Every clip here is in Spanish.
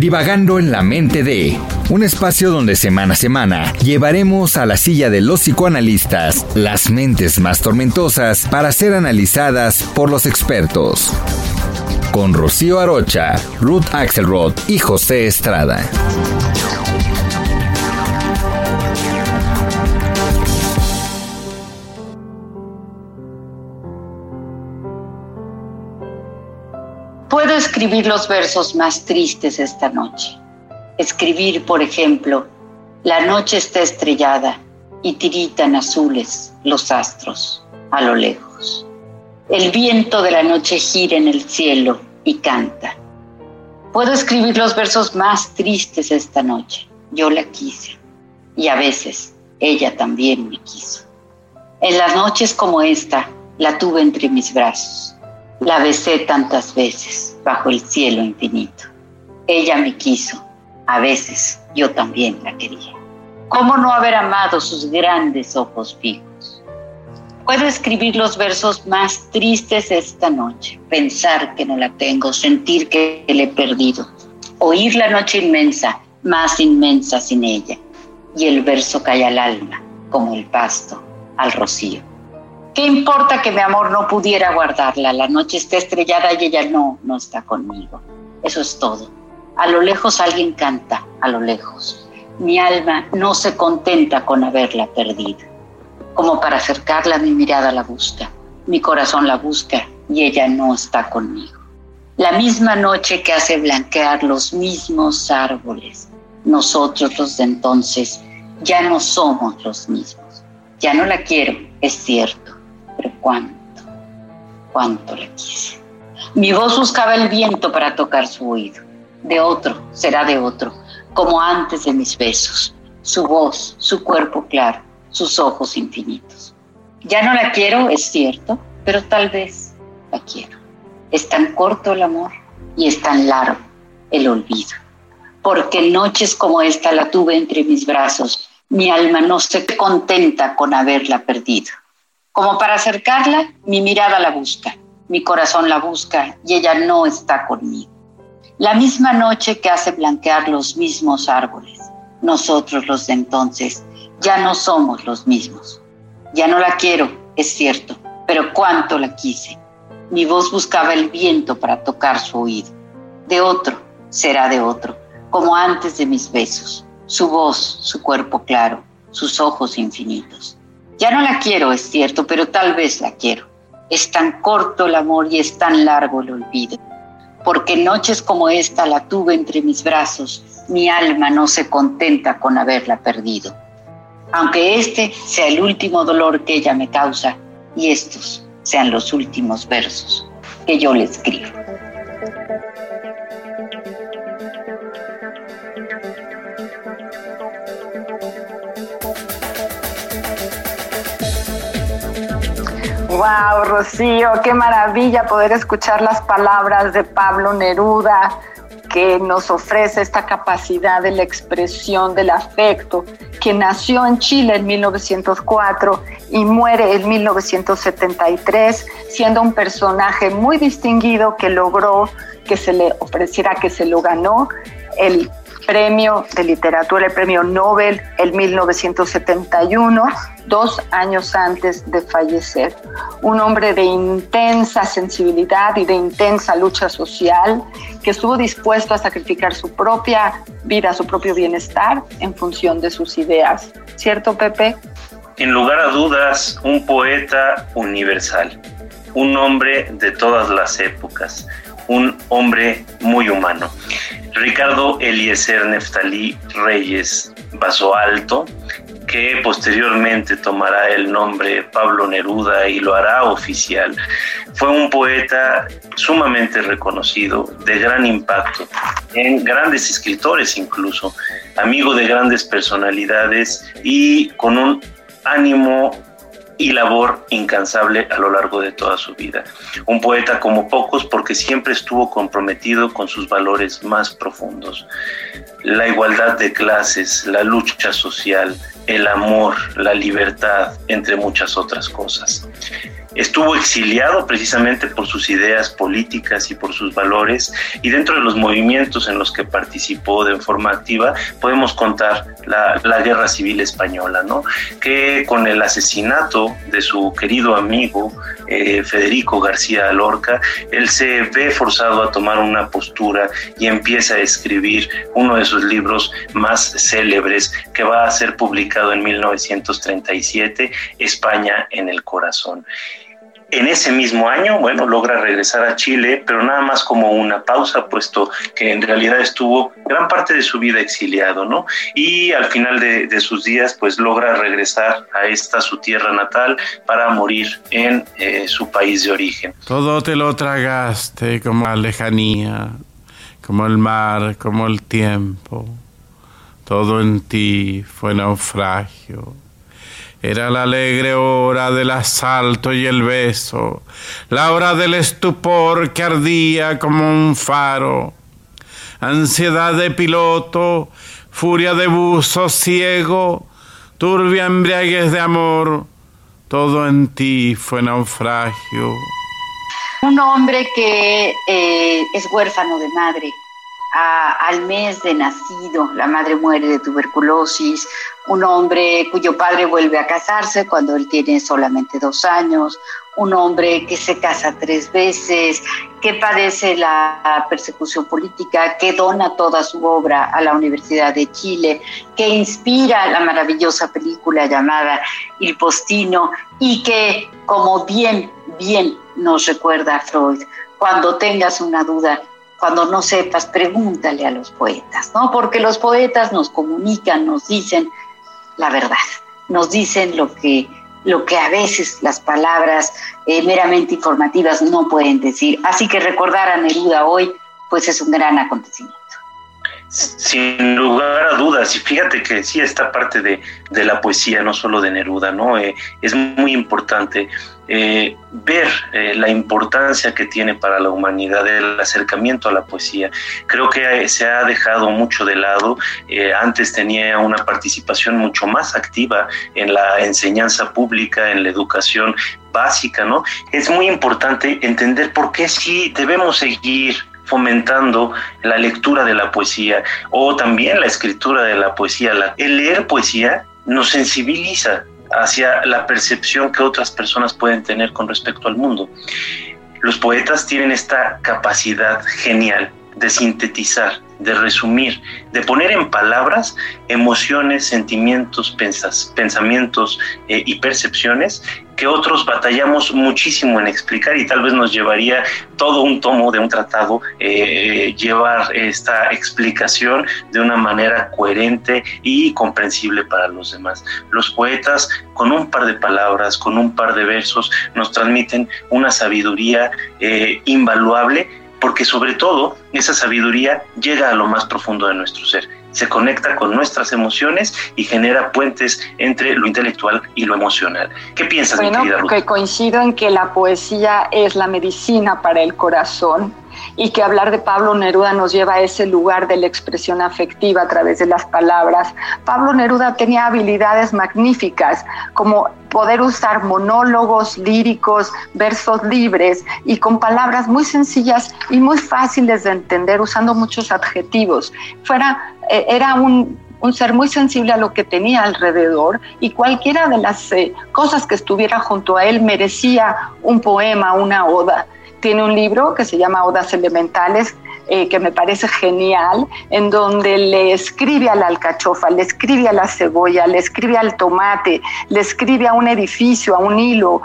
Divagando en la mente de un espacio donde semana a semana llevaremos a la silla de los psicoanalistas las mentes más tormentosas para ser analizadas por los expertos. Con Rocío Arocha, Ruth Axelrod y José Estrada. Escribir los versos más tristes esta noche. Escribir, por ejemplo, la noche está estrellada y tiritan azules los astros a lo lejos. El viento de la noche gira en el cielo y canta. Puedo escribir los versos más tristes esta noche. Yo la quise y a veces ella también me quiso. En las noches como esta la tuve entre mis brazos la besé tantas veces bajo el cielo infinito. Ella me quiso, a veces yo también la quería. ¿Cómo no haber amado sus grandes ojos fijos? Puedo escribir los versos más tristes esta noche, pensar que no la tengo, sentir que le he perdido, oír la noche inmensa, más inmensa sin ella, y el verso cae al alma como el pasto al rocío. ¿Qué importa que mi amor no pudiera guardarla? La noche está estrellada y ella no, no está conmigo. Eso es todo. A lo lejos alguien canta, a lo lejos. Mi alma no se contenta con haberla perdido. Como para acercarla, mi mirada la busca, mi corazón la busca y ella no está conmigo. La misma noche que hace blanquear los mismos árboles, nosotros los de entonces ya no somos los mismos. Ya no la quiero, es cierto pero cuánto, cuánto le quise. Mi voz buscaba el viento para tocar su oído. De otro, será de otro, como antes de mis besos. Su voz, su cuerpo claro, sus ojos infinitos. Ya no la quiero, es cierto, pero tal vez la quiero. Es tan corto el amor y es tan largo el olvido. Porque noches como esta la tuve entre mis brazos, mi alma no se contenta con haberla perdido. Como para acercarla, mi mirada la busca, mi corazón la busca y ella no está conmigo. La misma noche que hace blanquear los mismos árboles, nosotros los de entonces ya no somos los mismos. Ya no la quiero, es cierto, pero cuánto la quise. Mi voz buscaba el viento para tocar su oído. De otro, será de otro, como antes de mis besos. Su voz, su cuerpo claro, sus ojos infinitos. Ya no la quiero, es cierto, pero tal vez la quiero. Es tan corto el amor y es tan largo el olvido. Porque noches como esta la tuve entre mis brazos, mi alma no se contenta con haberla perdido. Aunque este sea el último dolor que ella me causa y estos sean los últimos versos que yo le escribo. Wow, Rocío, qué maravilla poder escuchar las palabras de Pablo Neruda, que nos ofrece esta capacidad de la expresión del afecto, que nació en Chile en 1904 y muere en 1973, siendo un personaje muy distinguido que logró que se le ofreciera, que se lo ganó el premio de literatura, el premio Nobel, en 1971, dos años antes de fallecer. Un hombre de intensa sensibilidad y de intensa lucha social que estuvo dispuesto a sacrificar su propia vida, su propio bienestar en función de sus ideas. ¿Cierto, Pepe? En lugar a dudas, un poeta universal, un hombre de todas las épocas, un hombre muy humano. Ricardo Eliezer Neftalí Reyes Vaso Alto que posteriormente tomará el nombre Pablo Neruda y lo hará oficial. Fue un poeta sumamente reconocido, de gran impacto, en grandes escritores incluso, amigo de grandes personalidades y con un ánimo y labor incansable a lo largo de toda su vida. Un poeta como pocos porque siempre estuvo comprometido con sus valores más profundos. La igualdad de clases, la lucha social, el amor, la libertad, entre muchas otras cosas. Estuvo exiliado precisamente por sus ideas políticas y por sus valores y dentro de los movimientos en los que participó de forma activa podemos contar la, Guerra Civil Española, ¿no? que con el asesinato de su querido amigo eh, Federico García Lorca, él se ve forzado a tomar una postura y empieza a escribir uno de sus libros más célebres que va a ser publicado en 1937, España en el corazón. En ese mismo año, bueno, logra regresar a Chile, pero nada más como una pausa, puesto que en realidad estuvo gran parte de su vida exiliado, ¿no? Y al final de, sus días, pues logra regresar a esta su tierra natal para morir en eh, su país de origen. Todo te lo tragaste como la lejanía, como el mar, como el tiempo. Todo en ti fue naufragio era la alegre hora del asalto y el beso, la hora del estupor que ardía como un faro, ansiedad de piloto, furia de buzo ciego, turbia embriaguez de amor, todo en ti fue naufragio. Un hombre que eh, es huérfano de madre, al mes de nacido, la madre muere de tuberculosis, un hombre cuyo padre vuelve a casarse cuando él tiene solamente dos años, un hombre que se casa tres veces, que padece la persecución política, que dona toda su obra a la Universidad de Chile, que inspira la maravillosa película llamada Il Postino y que, como bien, bien nos recuerda Freud, cuando tengas una duda, cuando no sepas, pregúntale a los poetas, ¿no? Porque los poetas nos comunican, nos dicen la verdad, nos dicen lo que, lo que a veces las palabras eh, meramente informativas no pueden decir. Así que recordar a Neruda hoy, pues es un gran acontecimiento. Sin lugar a dudas, y fíjate que sí, esta parte de, la poesía, no solo de Neruda, ¿no? Eh, es muy importante eh, ver eh, la importancia que tiene para la humanidad el acercamiento a la poesía. Creo que se ha dejado mucho de lado. antes tenía una participación mucho más activa en la enseñanza pública, en la educación básica, ¿no? Es muy importante entender por qué sí debemos seguir fomentando la lectura de la poesía o también la escritura de la poesía. El leer poesía nos sensibiliza hacia la percepción que otras personas pueden tener con respecto al mundo. Los poetas tienen esta capacidad genial de sintetizar, de resumir, de poner en palabras emociones, sentimientos, pensamientos eh, y percepciones que otros batallamos muchísimo en explicar y tal vez nos llevaría todo un tomo de un tratado eh, llevar esta explicación de una manera coherente y comprensible para los demás. Los poetas con un par de palabras, con un par de versos, nos transmiten una sabiduría eh, invaluable porque sobre todo esa sabiduría llega a lo más profundo de nuestro ser, se conecta con nuestras emociones y genera puentes entre lo intelectual y lo emocional. ¿Qué piensas, bueno, mi querida coincido en que la poesía es la medicina para el corazón y que hablar de Pablo Neruda nos lleva a ese lugar de la expresión afectiva a través de las palabras. Pablo Neruda tenía habilidades magníficas como poder usar monólogos líricos, versos libres y con palabras muy sencillas y muy fáciles de entender usando muchos adjetivos. Fuera, eh, era un, ser muy sensible a lo que tenía alrededor y cualquiera de las eh, cosas que estuviera junto a él merecía un poema, una oda tiene un libro que se llama Odas Elementales, eh, que me parece genial, en donde le escribe a la alcachofa, le escribe a la cebolla, le escribe al tomate, le escribe a un edificio, a un hilo,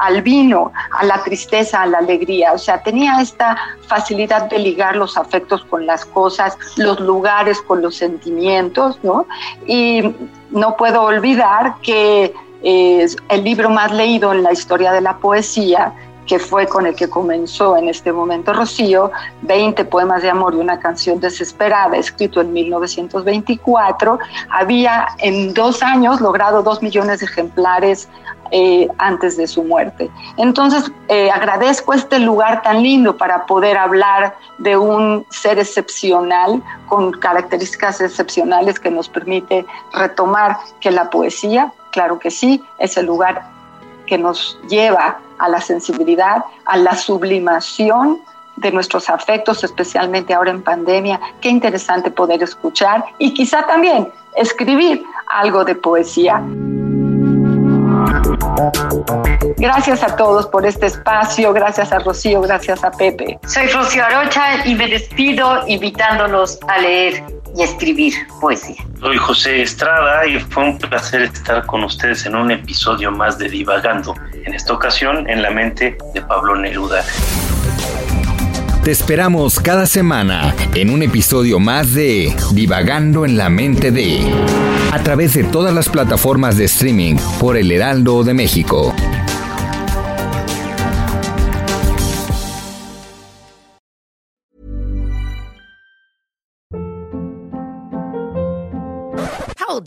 al vino, a la tristeza, a la alegría. O sea, tenía esta facilidad de ligar los afectos con las cosas, los lugares con los sentimientos, ¿no? Y no puedo olvidar que es el libro más leído en la historia de la poesía que fue con el que comenzó en este momento Rocío, 20 poemas de amor y una canción desesperada, escrito en 1924, había en dos años logrado dos millones de ejemplares eh, antes de su muerte. Entonces, eh, agradezco este lugar tan lindo para poder hablar de un ser excepcional, con características excepcionales que nos permite retomar que la poesía, claro que sí, es el lugar que nos lleva a la sensibilidad, a la sublimación de nuestros afectos, especialmente ahora en pandemia. Qué interesante poder escuchar y quizá también escribir algo de poesía. Gracias a todos por este espacio, gracias a Rocío, gracias a Pepe. Soy Rocío Arocha y me despido invitándolos a leer y escribir poesía. Soy José Estrada y fue un placer estar con ustedes en un episodio más de Divagando, en esta ocasión en la mente de Pablo Neruda. Te esperamos cada semana en un episodio más de Divagando en la mente de a través de todas las plataformas de streaming por El Heraldo de México.